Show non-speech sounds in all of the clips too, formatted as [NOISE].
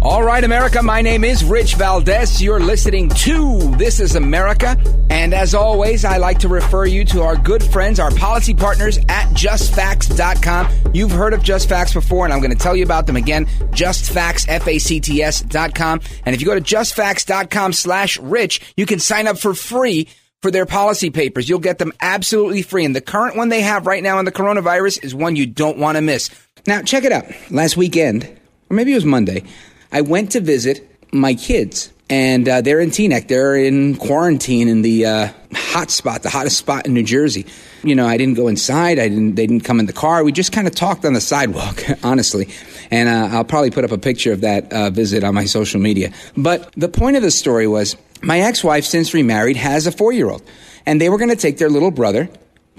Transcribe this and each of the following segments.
All right, America, my name is Rich Valdés. You're listening to This is America. And as always, I like to refer you to our good friends, our policy partners at justfacts.com. You've heard of Just Facts before, and I'm going to tell you about them again. Justfacts, F-A-C-T-S.com. And if you go to justfacts.com slash rich, you can sign up for free for their policy papers. You'll get them absolutely free. And the current one they have right now on the coronavirus is one you don't want to miss. Now, check it out. Last weekend, or maybe it was Monday, I went to visit my kids, and uh, they're in Teaneck. They're in quarantine in the uh, hot spot, the hottest spot in New Jersey. You know, I didn't go inside. I didn't. They didn't come in the car. We just kind of talked on the sidewalk, [LAUGHS] honestly. And uh, I'll probably put up a picture of that uh, visit on my social media. But the point of the story was, my ex-wife, since remarried, has a four-year-old, and they were going to take their little brother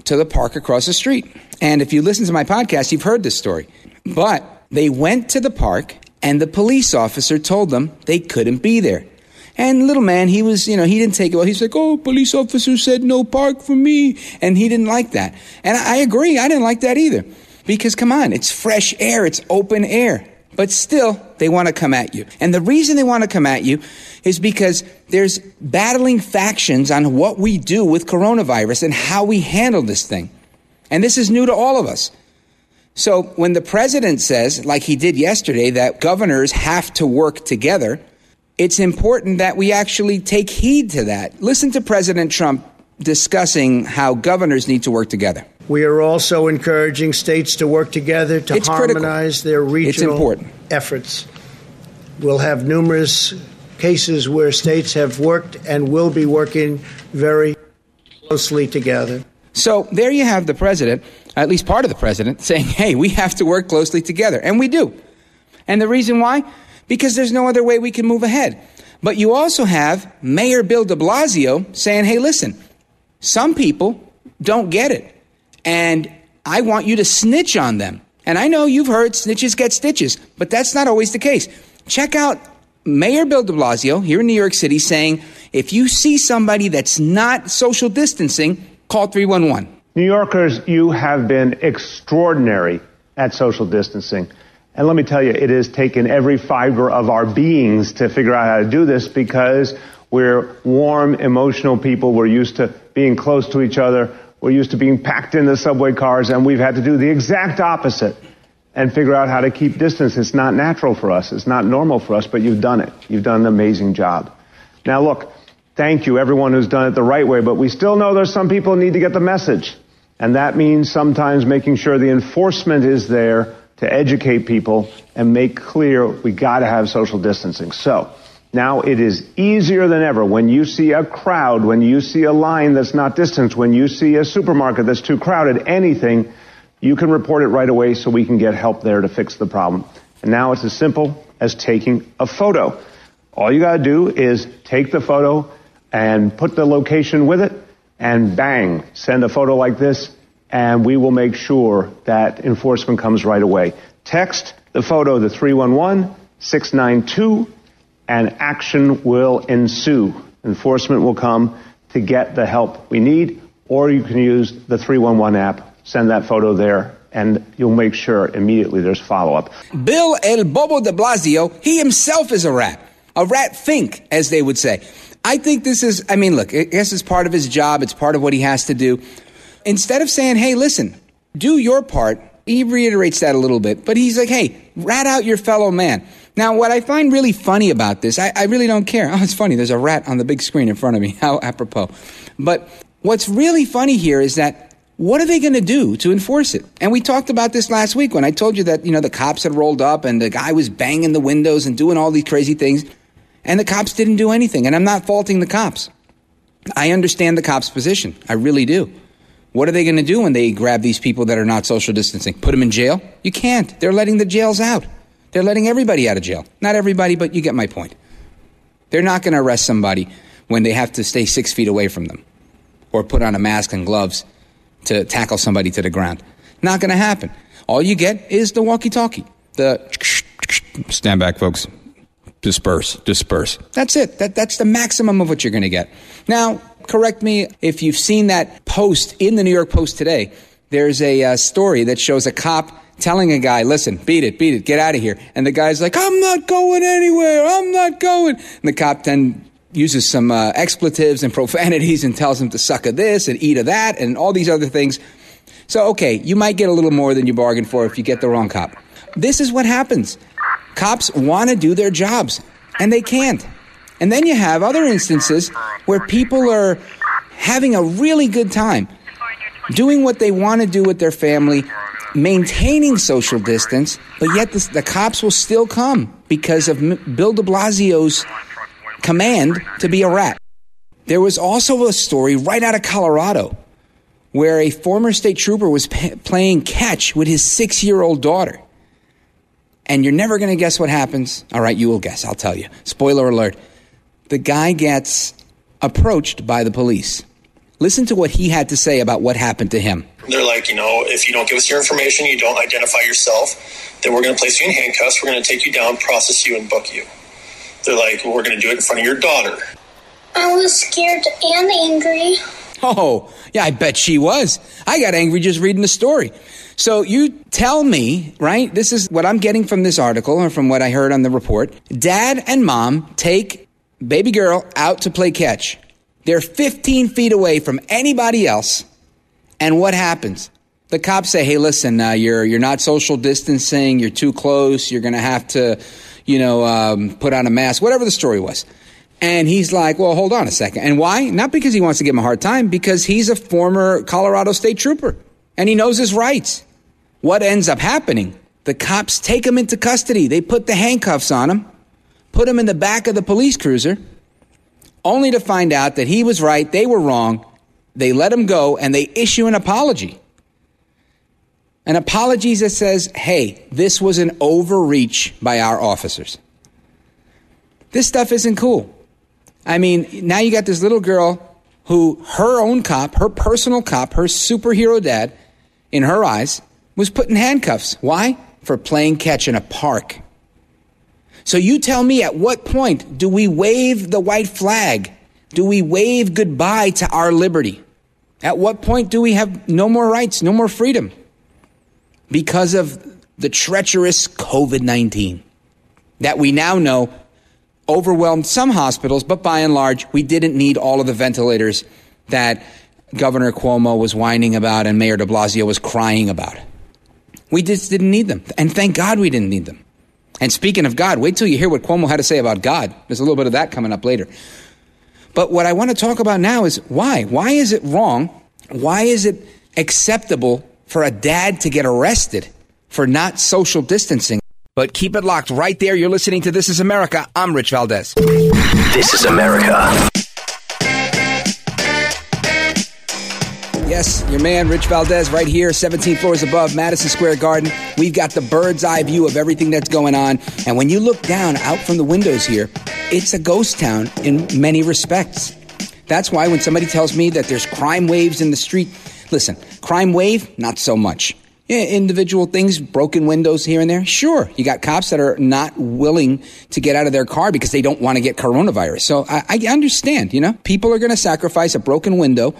to the park across the street. And if you listen to my podcast, you've heard this story. But they went to the park and the police officer told them they couldn't be there. And little man, he was, you know, he didn't take it well. He's like, oh, police officer said no park for me. And he didn't like that. And I agree, I didn't like that either. Because come on, it's fresh air, it's open air. But still, they want to come at you. And the reason they want to come at you is because there's battling factions on what we do with coronavirus and how we handle this thing. And this is new to all of us. So when the president says, like he did yesterday, that governors have to work together, it's important that we actually take heed to that. Listen to President Trump discussing how governors need to work together. We are also encouraging states to work together to It's critical. harmonize their regional important. efforts. We'll have numerous cases where states have worked and will be working very closely together. So there you have the president, at least part of the president, saying, hey, we have to work closely together. And we do. And the reason why? Because there's no other way we can move ahead. But you also have Mayor Bill de Blasio saying, hey, listen, some people don't get it. And I want you to snitch on them. And I know you've heard snitches get stitches, but that's not always the case. Check out Mayor Bill de Blasio here in New York City saying, if you see somebody that's not social distancing, call 311. New Yorkers, you have been extraordinary at social distancing. And let me tell you, it has taken every fiber of our beings to figure out how to do this because we're warm, emotional people. We're used to being close to each other. We're used to being packed in the subway cars, and we've had to do the exact opposite and figure out how to keep distance. It's not natural for us. It's not normal for us, but you've done it. You've done an amazing job. Now look, thank you everyone who's done it the right way, but we still know there's some people who need to get the message. And that means sometimes making sure the enforcement is there to educate people and make clear we gotta have social distancing. So, now it is easier than ever when you see a crowd, when you see a line that's not distanced, when you see a supermarket that's too crowded, anything, you can report it right away so we can get help there to fix the problem. And now it's as simple as taking a photo. All you gotta do is take the photo and put the location with it and bang, send a photo like this and we will make sure that enforcement comes right away. Text the photo to 311 692 and action will ensue. Enforcement will come to get the help we need, or you can use the 311 app, send that photo there, and you'll make sure immediately there's follow up. Bill El Bobo de Blasio, he himself is a rat. A rat think, as they would say. I think this is, I mean, look, I guess it's part of his job, it's part of what he has to do. Instead of saying, hey, listen, do your part, he reiterates that a little bit, but he's like, hey, rat out your fellow man. Now, what I find really funny about this, I, I really don't care. [LAUGHS] Oh, it's funny. There's a rat on the big screen in front of me. [LAUGHS] How apropos. But what's really funny here is that what are they going to do to enforce it? And we talked about this last week when I told you that, you know, the cops had rolled up and the guy was banging the windows and doing all these crazy things. And the cops didn't do anything. And I'm not faulting the cops. I understand the cops' position. I really do. What are they going to do when they grab these people that are not social distancing? Put them in jail? You can't. They're letting the jails out. They're letting everybody out of jail. Not everybody, but you get my point. They're not going to arrest somebody when they have to stay six feet away from them or put on a mask and gloves to tackle somebody to the ground. Not going to happen. All you get is the walkie talkie. The stand back, folks. Disperse, disperse. That's it. That, that's the maximum of what you're going to get. Now, correct me if you've seen that post in the New York Post today. There's a uh, story that shows a cop telling a guy, listen, beat it, beat it, get out of here. And the guy's like, I'm not going anywhere. I'm not going. And the cop then uses some uh, expletives and [LAUGHS] profanities and tells him to suck a this and eat a that and all these other things. So, okay, you might get a little more than you bargained for if you get the wrong cop. This is what happens. Cops want to do their jobs and they can't. And then you have other instances where people are having a really good time doing what they want to do with their family, maintaining social distance, but yet the, the cops will still come because of Bill de Blasio's command to be a rat. There was also a story right out of Colorado where a former state trooper was p- playing catch with his six year old daughter. And you're never going to guess what happens. All right, you will guess. I'll tell you. Spoiler alert. The guy gets approached by the police. Listen to what he had to say about what happened to him. They're like, you know, if you don't give us your information, you don't identify yourself, then we're going to place you in handcuffs. We're going to take you down, process you, and book you. They're like, well, we're going to do it in front of your daughter. I was scared and angry. Oh, yeah, I bet she was. I got angry just reading the story. So you tell me, right? This is what I'm getting from this article or from what I heard on the report. Dad and mom take baby girl out to play catch. They're 15 feet away from anybody else. And what happens? The cops say, "Hey, listen, uh, you're you're not social distancing. You're too close. You're going to have to, you know, um, put on a mask. Whatever the story was." And he's like, "Well, hold on a second. And why? Not because he wants to give him a hard time, because he's a former Colorado state trooper and he knows his rights. What ends up happening? The cops take him into custody. They put the handcuffs on him, put him in the back of the police cruiser, only to find out that he was right, they were wrong. They let him go and they issue an apology. An apology that says, hey, this was an overreach by our officers. This stuff isn't cool. I mean, now you got this little girl who her own cop, her personal cop, her superhero dad, in her eyes, was put in handcuffs. Why? For playing catch in a park. So you tell me at what point do we wave the white flag? Do we wave goodbye to our liberty? At what point do we have no more rights, no more freedom? Because of the treacherous COVID 19 that we now know overwhelmed some hospitals, but by and large, we didn't need all of the ventilators that Governor Cuomo was whining about and Mayor de Blasio was crying about. We just didn't need them. And thank God we didn't need them. And speaking of God, wait till you hear what Cuomo had to say about God. There's a little bit of that coming up later. But what I want to talk about now is why? Why is it wrong? Why is it acceptable for a dad to get arrested for not social distancing? But keep it locked right there. You're listening to This is America. I'm Rich Valdés. This is America. Yes, your man, Rich Valdés, right here, 17 floors above Madison Square Garden. We've got the bird's eye view of everything that's going on. And when you look down out from the windows here, it's a ghost town in many respects. That's why when somebody tells me that there's crime waves in the street, listen, crime wave, not so much. Yeah, individual things, broken windows here and there. Sure, you got cops that are not willing to get out of their car because they don't want to get coronavirus. So I, I understand, you know, people are going to sacrifice a broken window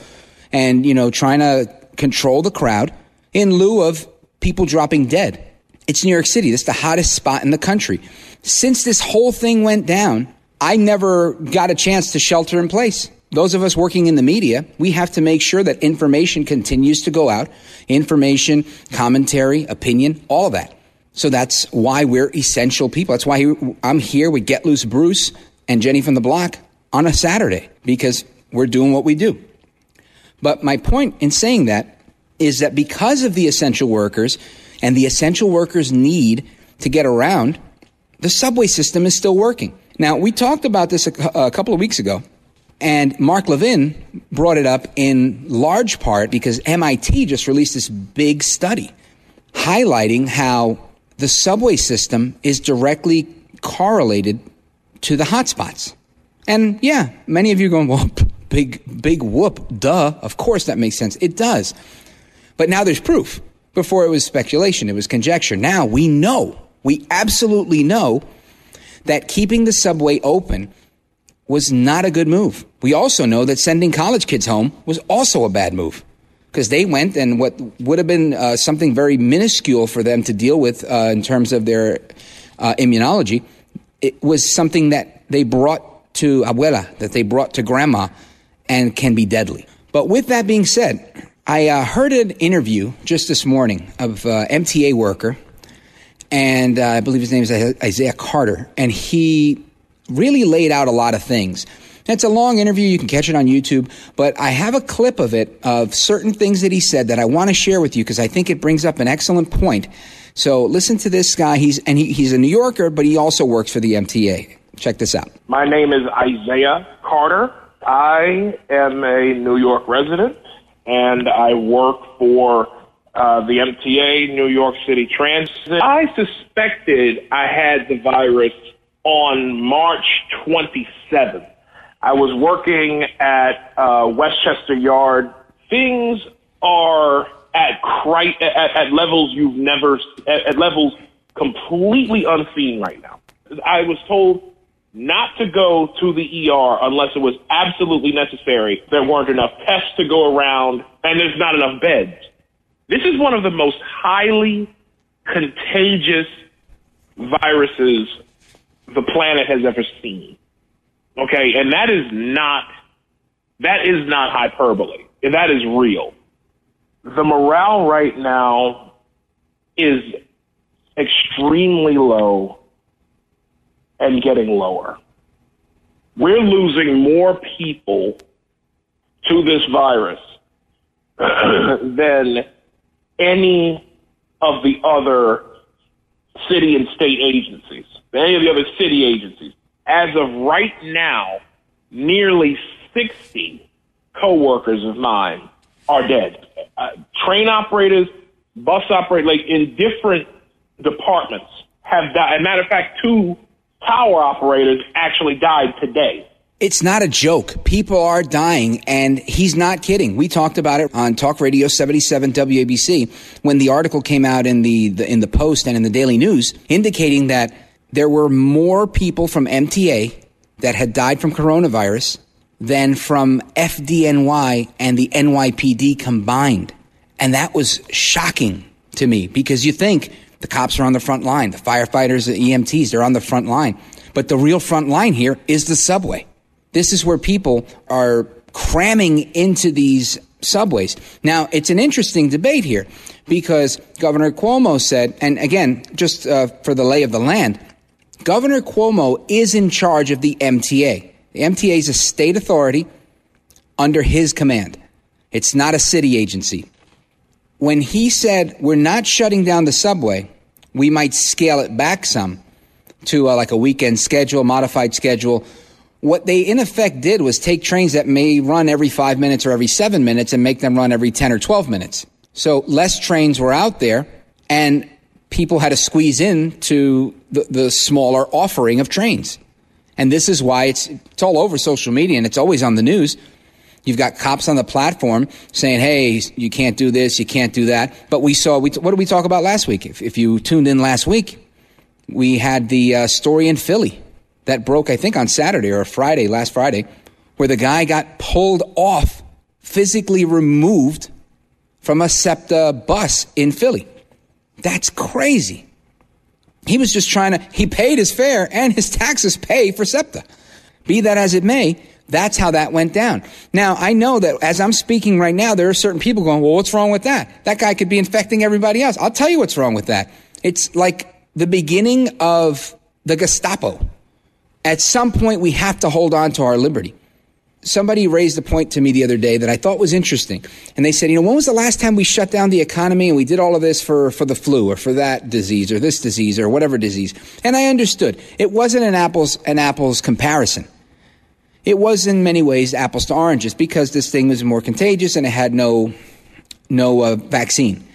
and, you know, trying to control the crowd in lieu of people dropping dead. It's New York City. This is the hottest spot in the country. Since this whole thing went down, I never got a chance to shelter in place. Those of us working in the media, we have to make sure that information continues to go out. Information, commentary, opinion, all that. So that's why we're essential people. That's why I'm here with Get Loose Bruce and Jenny from the Block on a Saturday because we're doing what we do. But my point in saying that is that because of the essential workers and the essential workers need to get around, the subway system is still working. Now, we talked about this a, a couple of weeks ago, and Mark Levin brought it up in large part because MIT just released this big study highlighting how the subway system is directly correlated to the hotspots. And yeah, many of you are going, well, big, big whoop, duh. Of course that makes sense. It does. But now there's proof. Before it was speculation, it was conjecture. Now we know, we absolutely know that keeping the subway open was not a good move. We also know that sending college kids home was also a bad move because they went and what would have been uh, something very minuscule for them to deal with uh, in terms of their uh, immunology, it was something that they brought to abuela, that they brought to grandma, and can be deadly. But with that being said, I uh, heard an interview just this morning of uh, MTA worker, and uh, I believe his name is Isaiah Carter, and he really laid out a lot of things. It's a long interview. You can catch it on YouTube, but I have a clip of it of certain things that he said that I want to share with you because I think it brings up an excellent point. So listen to this guy. He's and he, he's a New Yorker, but he also works for the MTA. Check this out. My name is Isaiah Carter. I am a New York resident, and I work for uh, the MTA, New York City Transit. I suspected I had the virus on March 27th. I was working at uh, Westchester Yard. Things are at, cri- at, at levels you've never at, at levels completely unseen right now. I was told not to go to the ER unless it was absolutely necessary. There weren't enough tests to go around, and there's not enough beds. This is one of the most highly contagious viruses the planet has ever seen. Okay, and that is not that is not hyperbole. That is real. The morale right now is extremely low and getting lower. We're losing more people to this virus [CLEARS THROAT] than any of the other city and state agencies, any of the other city agencies. As of right now, nearly 60 coworkers of mine are dead. Uh, train operators, bus operators, like in different departments have died. As a matter of fact, two tower operators actually died today. It's not a joke. People are dying, and he's not kidding. We talked about it on Talk Radio 77 WABC when the article came out in the, the in the Post and in the Daily News, indicating that there were more people from MTA that had died from coronavirus than from FDNY and the NYPD combined. And that was shocking to me because you think the cops are on the front line. The firefighters, the EMTs, they're on the front line. But the real front line here is the subway. This is where people are cramming into these subways. Now, it's an interesting debate here because Governor Cuomo said, and again, just uh, for the lay of the land, Governor Cuomo is in charge of the MTA. The MTA is a state authority under his command. It's not a city agency when he said we're not shutting down the subway, we might scale it back some to uh, like a weekend schedule, modified schedule. What they in effect did was take trains that may run every five minutes or every seven minutes and make them run every 10 or 12 minutes. So less trains were out there and people had to squeeze in to the, the smaller offering of trains. And this is why it's, it's all over social media and it's always on the news You've got cops on the platform saying, hey, you can't do this, you can't do that. But we saw, we, what did we talk about last week? If, if you tuned in last week, we had the uh, story in Philly that broke, I think, on Saturday or Friday, last Friday, where the guy got pulled off, physically removed from a SEPTA bus in Philly. That's crazy. He was just trying to, he paid his fare and his taxes pay for SEPTA. Be that as it may, that's how that went down. Now, I know that as I'm speaking right now, there are certain people going, well, what's wrong with that? That guy could be infecting everybody else. I'll tell you what's wrong with that. It's like the beginning of the Gestapo. At some point, we have to hold on to our liberty. Somebody raised a point to me the other day that I thought was interesting. And they said, you know, when was the last time we shut down the economy and we did all of this for, for the flu or for that disease or this disease or whatever disease? And I understood. It wasn't an apples, an apples comparison. It was in many ways apples to oranges because this thing was more contagious and it had no, no uh, vaccine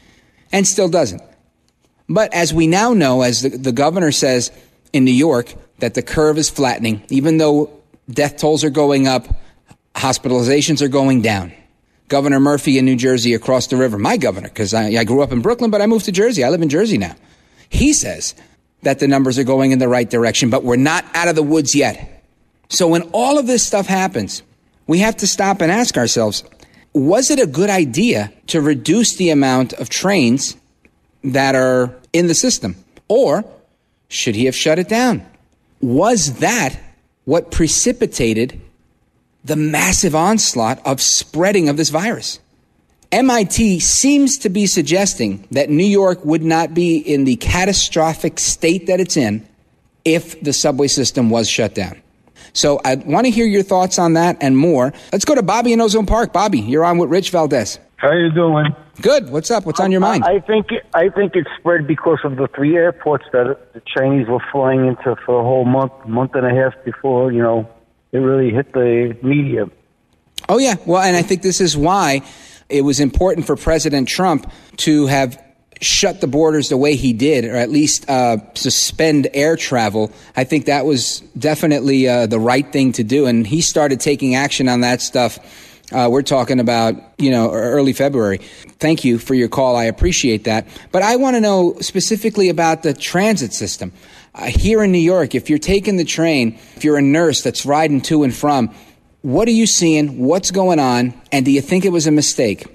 and still doesn't. But as we now know, as the, the governor says in New York, that the curve is flattening, even though death tolls are going up, hospitalizations are going down. Governor Murphy in New Jersey across the river, my governor, because I, I grew up in Brooklyn, but I moved to Jersey. I live in Jersey now. He says that the numbers are going in the right direction, but we're not out of the woods yet. So when all of this stuff happens, we have to stop and ask ourselves, was it a good idea to reduce the amount of trains that are in the system? Or should he have shut it down? Was that what precipitated the massive onslaught of spreading of this virus? MIT seems to be suggesting that New York would not be in the catastrophic state that it's in if the subway system was shut down. So I want to hear your thoughts on that and more. Let's go to Bobby in Ozone Park. Bobby, you're on with Rich Valdés. How are you doing? Good. What's up? What's on your mind? I, I think I think it spread because of the three airports that the Chinese were flying into for a whole month, month and a half before you know it really hit the media. Oh yeah. Well, and I think this is why it was important for President Trump to have shut the borders the way he did, or at least uh, suspend air travel, I think that was definitely uh, the right thing to do. And he started taking action on that stuff. Uh, we're talking about, you know, early February. Thank you for your call. I appreciate that. But I want to know specifically about the transit system. Uh, here in New York, if you're taking the train, if you're a nurse that's riding to and from, what are you seeing? What's going on? And do you think it was a mistake?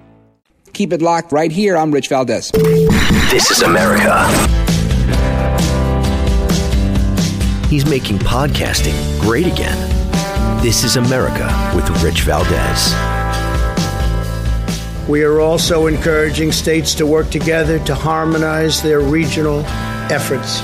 Keep it locked right here. I'm Rich Valdés. This is America. He's making podcasting great again. This is America with Rich Valdés. We are also encouraging states to work together to harmonize their regional efforts.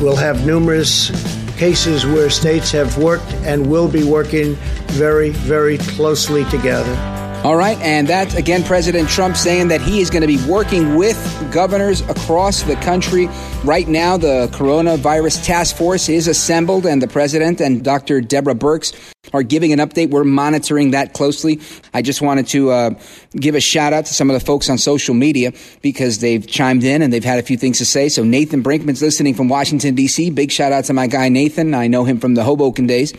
We'll have numerous cases where states have worked and will be working very, very closely together. All right, and that's again President Trump saying that he is going to be working with governors across the country. Right now, the coronavirus task force is assembled, and the president and Dr. Deborah Birx are giving an update. We're monitoring that closely. I just wanted to uh, give a shout out to some of the folks on social media because they've chimed in and they've had a few things to say. So Nathan Brinkman's listening from Washington D.C. Big shout out to my guy Nathan. I know him from the Hoboken days.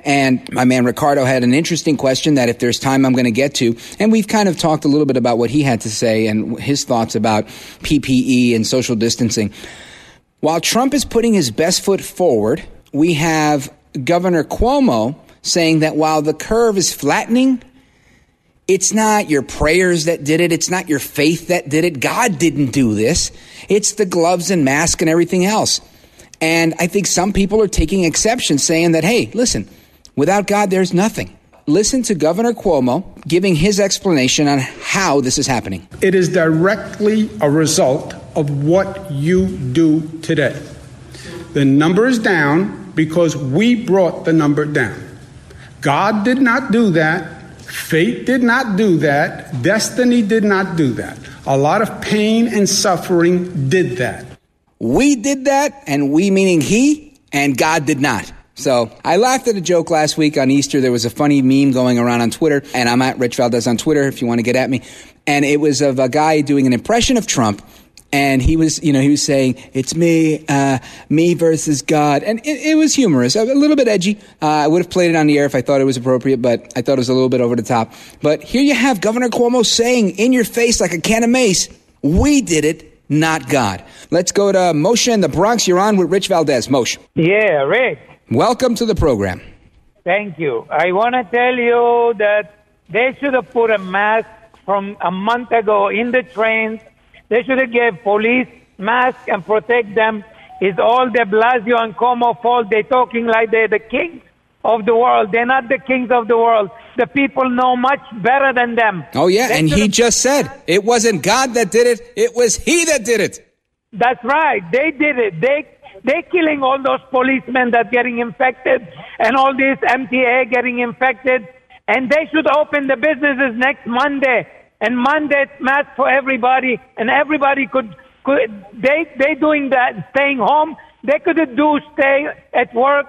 And my man Ricardo had an interesting question that if there's time, I'm going to get to. And we've kind of talked a little bit about what he had to say and his thoughts about PPE and social distancing. While Trump is putting his best foot forward, we have Governor Cuomo saying that while the curve is flattening, it's not your prayers that did it. It's not your faith that did it. God didn't do this. It's the gloves and mask and everything else. And I think some people are taking exception saying that, hey, listen, Without God, there's nothing. Listen to Governor Cuomo giving his explanation on how this is happening. It is directly a result of what you do today. The number is down because we brought the number down. God did not do that. Fate did not do that. Destiny did not do that. A lot of pain and suffering did that. We did that, and we meaning He, and God did not. So I laughed at a joke last week on Easter. There was a funny meme going around on Twitter, and I'm at Rich Valdés on Twitter if you want to get at me. And it was of a guy doing an impression of Trump. And he was, you know, he was saying, it's me, uh, me versus God. And it, it was humorous, a little bit edgy. Uh, I would have played it on the air if I thought it was appropriate, but I thought it was a little bit over the top. But here you have Governor Cuomo saying in your face like a can of mace, we did it not God. Let's go to Moshe in the Bronx. You're on with Rich Valdés. Moshe. Yeah, Rick. Welcome to the program. Thank you. I want to tell you that they should have put a mask from a month ago in the trains. They should have gave police masks and protect them. It's all the Blasio and Cuomo fault. They're talking like they're the kings of the world. They're not the kings of the world. The people know much better than them. Oh, yeah. They and he have- just said it wasn't God that did it, it was he that did it. That's right. They did it. They they killing all those policemen that getting infected and all this MTA getting infected. And they should open the businesses next Monday. And Monday it's mask for everybody, and everybody could could they they doing that staying home. They could do stay at work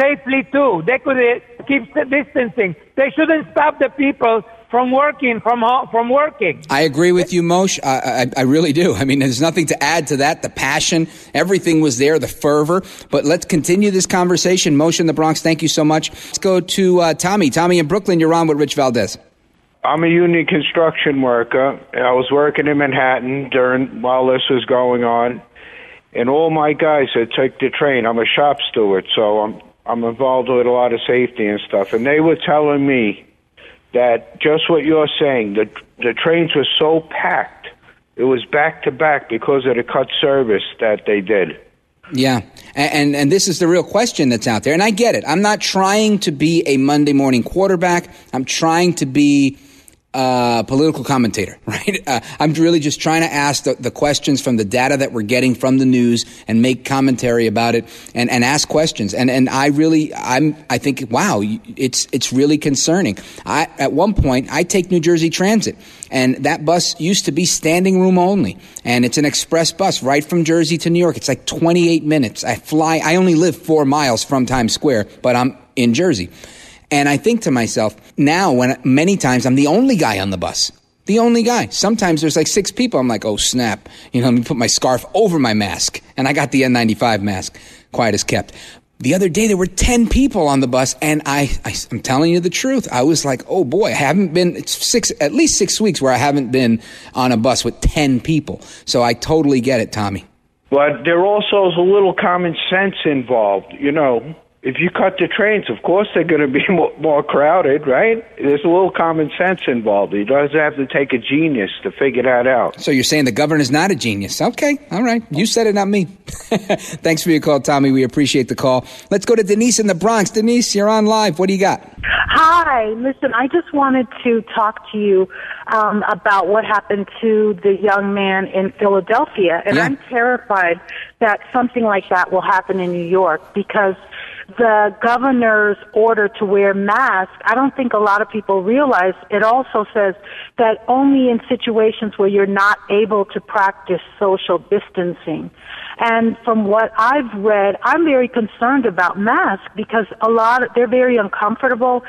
safely too. They could uh, keep distancing. They shouldn't stop the people from working from home, from working. I agree with you, Moshe. I, I, I really do. I mean, there's nothing to add to that. The passion, everything was there, the fervor. But let's continue this conversation. Moshe in the Bronx, thank you so much. Let's go to uh, Tommy. Tommy in Brooklyn, you're on with Rich Valdés. I'm a union construction worker. I was working in Manhattan during while this was going on, and all my guys had took the train. I'm a shop steward, so I'm I'm involved with a lot of safety and stuff. And they were telling me that just what you're saying, the the trains were so packed, it was back to back because of the cut service that they did. Yeah, and, and and this is the real question that's out there, and I get it. I'm not trying to be a Monday morning quarterback. I'm trying to be a political commentator, [LAUGHS] right? Uh, I'm really just trying to ask the, the questions from the data that we're getting from the news and make commentary about it and, and ask questions. And and I really I'm I think wow, it's it's really concerning. I at one point I take New Jersey Transit and that bus used to be standing room only and it's an express bus right from jersey to new york it's like 28 minutes i fly i only live four miles from times square but i'm in jersey and i think to myself now when many times i'm the only guy on the bus. The only guy. Sometimes there's like six people. I'm like oh snap. You know let me put my scarf over my mask. And i got the n95 mask. Quiet as kept. The other day there were 10 people on the bus and I, I i'm telling you the truth. I was like oh boy i haven't been six at least six weeks where i haven't been on a bus with 10 people. So i totally get it tommy. But there also is a little common sense involved. You know, if you cut the trains, of course they're going to be [LAUGHS] more, more crowded, right? There's a little common sense involved. He doesn't have to take a genius to figure that out. so you're saying the governor's not a genius. Okay all right. You said it not me. [LAUGHS] Thanks for your call tommy. We appreciate the call. Let's go to denise in the bronx. Denise you're on live. What do you got? Hi, listen, I just wanted to talk to you um, about what happened to the young man in Philadelphia. And I'm terrified that something like that will happen in New York because the governor's order to wear masks, I don't think a lot of people realize it also says that only in situations where you're not able to practice social distancing. And from what I've read, I'm very concerned about masks because a lot of, they're very uncomfortable.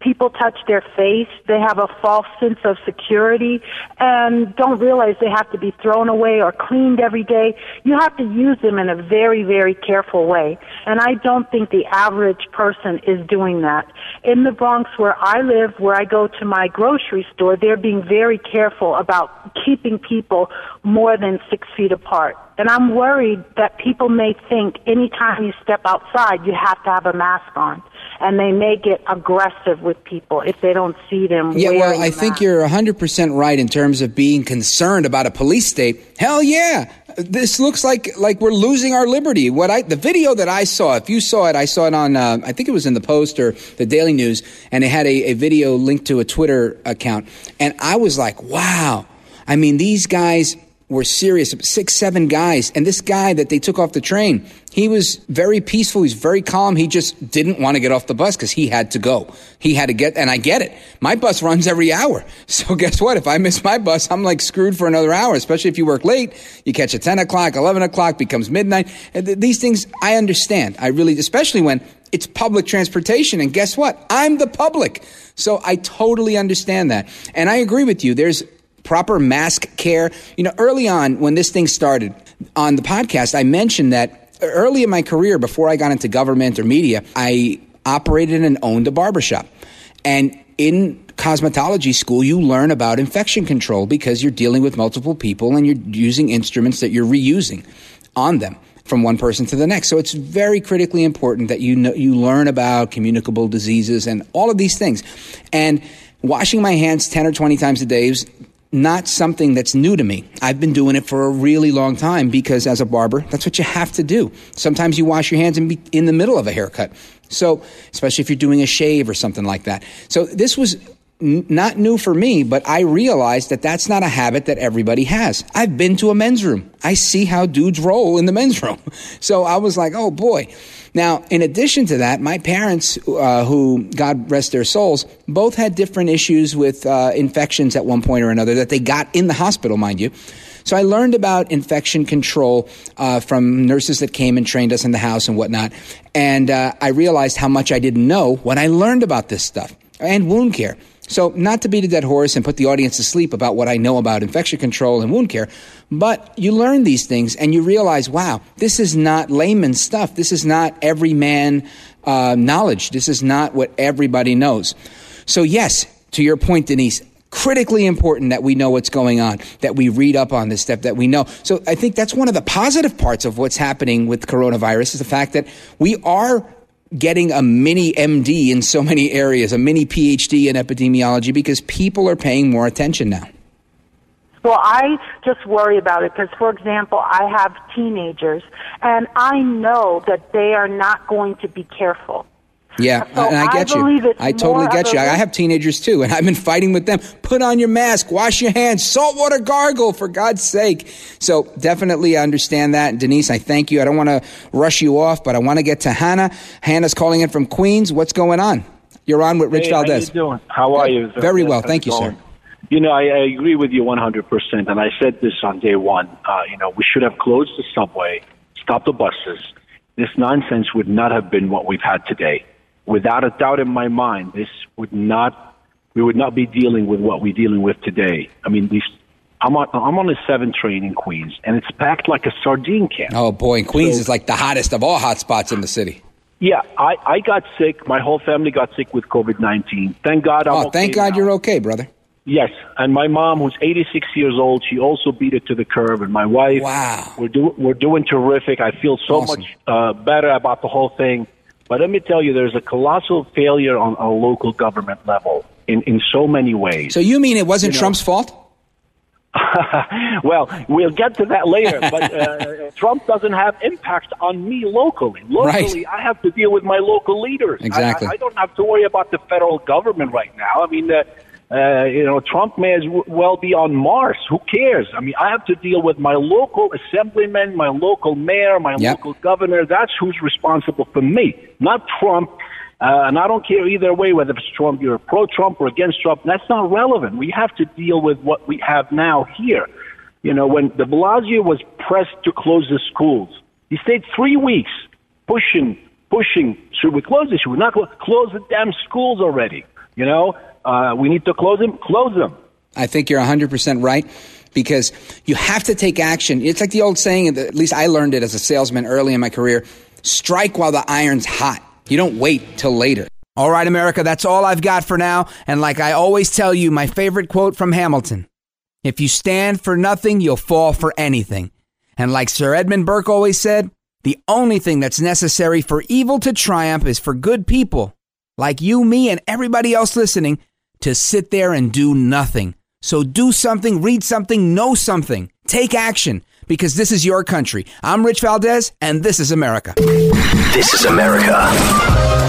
People touch their face. They have a false sense of security and don't realize they have to be thrown away or cleaned every day. You have to use them in a very, very careful way. And I don't think the average person is doing that. In the Bronx where I live, where I go to my grocery store, they're being very careful about keeping people more than six feet apart. And I'm worried that people may think anytime you step outside, you have to have a mask on. And they may get aggressive with people if they don't see them Yeah, well, I think mask. you're 100% right in terms of being concerned about a police state. Hell yeah. This looks like like we're losing our liberty. What I the video that I saw, if you saw it, I saw it on uh, I think it was in the Post or the Daily News and it had a, a video linked to a Twitter account and I was like, "Wow." I mean, these guys were serious, six, seven guys. And this guy that they took off the train, he was very peaceful. He's very calm. He just didn't want to get off the bus because he had to go. He had to get, and I get it. My bus runs every hour. [LAUGHS] So guess what? If I miss my bus, I'm like screwed for another hour, especially if you work late. You catch at 10 o'clock, 11 o'clock, becomes midnight. And th- these things, I understand. I really, especially when it's public transportation. And guess what? I'm the public. So I totally understand that. And I agree with you. There's proper mask care. You know, early on when this thing started on the podcast, I mentioned that early in my career, before I got into government or media, I operated and owned a barbershop. And in cosmetology school, you learn about infection control because you're dealing with multiple people and you're using instruments that you're reusing on them from one person to the next. So it's very critically important that you know, you learn about communicable diseases and all of these things. And washing my hands 10 or 20 times a day is not something that's new to me. I've been doing it for a really long time because as a barber, that's what you have to do. Sometimes you wash your hands in, in the middle of a haircut. So, especially if you're doing a shave or something like that. So this was not new for me, but I realized that that's not a habit that everybody has. I've been to a men's room. I see how dudes roll in the men's room. [LAUGHS] So I was like, oh boy. Now, in addition to that, my parents, uh, who, God rest their souls, both had different issues with uh, infections at one point or another that they got in the hospital, mind you. So I learned about infection control uh, from nurses that came and trained us in the house and whatnot. And uh, I realized how much I didn't know when I learned about this stuff and wound care. So, not to beat a dead horse and put the audience to sleep about what I know about infection control and wound care, but you learn these things and you realize, wow, this is not layman stuff. This is not everyman uh, knowledge. This is not what everybody knows. So, yes, to your point, Denise, critically important that we know what's going on, that we read up on this stuff, that we know. So I think that's one of the positive parts of what's happening with coronavirus is the fact that we are getting a mini MD in so many areas, a mini PhD in epidemiology, because people are paying more attention now. Well, I just worry about it because, for example, I have teenagers, and I know that they are not going to be careful. Yeah, So and I get I you. I totally get of you. I have teenagers too, and I've been fighting with them. Put on your mask, wash your hands, saltwater gargle, for God's sake. So definitely I understand that. And Denise, I thank you. I don't want to rush you off, but I want to get to Hannah. Hannah's calling in from Queens. What's going on? You're on with Rich Hey, Valdés. How you doing? How are you? Very well, thank you, sir. You know, I, I agree with you 100%, and I said this on day one. Uh, you know, we should have closed the subway, stopped the buses. This nonsense would not have been what we've had today. Without a doubt in my mind, this would not, we would not be dealing with what we're dealing with today. I mean, these, I'm on, I'm on a seven train in Queens, and it's packed like a sardine can. Oh boy, and Queens So- is like the hottest of all hot spots in the city. Yeah, I, I got sick. My whole family got sick with COVID 19. Thank God I'm Oh, okay thank God now. you're okay, brother. Yes, and my mom, who's 86 years old, she also beat it to the curb, and my wife. Wow, we're doing we're doing terrific. I feel so Awesome. much uh, better about the whole thing. But let me tell you, there's a colossal failure on a local government level in in so many ways. So you mean it wasn't You know- Trump's fault? [LAUGHS] well, we'll get to that later. [LAUGHS] But uh, Trump doesn't have impact on me locally. Locally, I have to deal with my local leaders. Exactly. I, I don't have to worry about the federal government right now. I mean, uh, uh, you know, Trump may as well be on Mars. Who cares? I mean, I have to deal with my local assemblyman, my local mayor, my Yep. local governor. That's who's responsible for me, not Trump. Uh, and I don't care either way whether it's Trump, you're pro-Trump or against Trump. That's not relevant. We have to deal with what we have now here. You know, when de Blasio was pressed to close the schools, he stayed three weeks pushing, pushing. Should we close it? Should we not close? Close the damn schools already. You know, uh, we need to close them. Close them. I think you're 100% right because you have to take action. It's like the old saying, at least I learned it as a salesman early in my career strike while the iron's hot. You don't wait till later. All right, America, that's all I've got for now. And like I always tell you, my favorite quote from Hamilton if you stand for nothing, you'll fall for anything. And like Sir Edmund Burke always said, the only thing that's necessary for evil to triumph is for good people, like you, me, and everybody else listening, to sit there and do nothing. So do something, read something, know something, take action, because this is your country. I'm Rich Valdés, and this is America. This is America.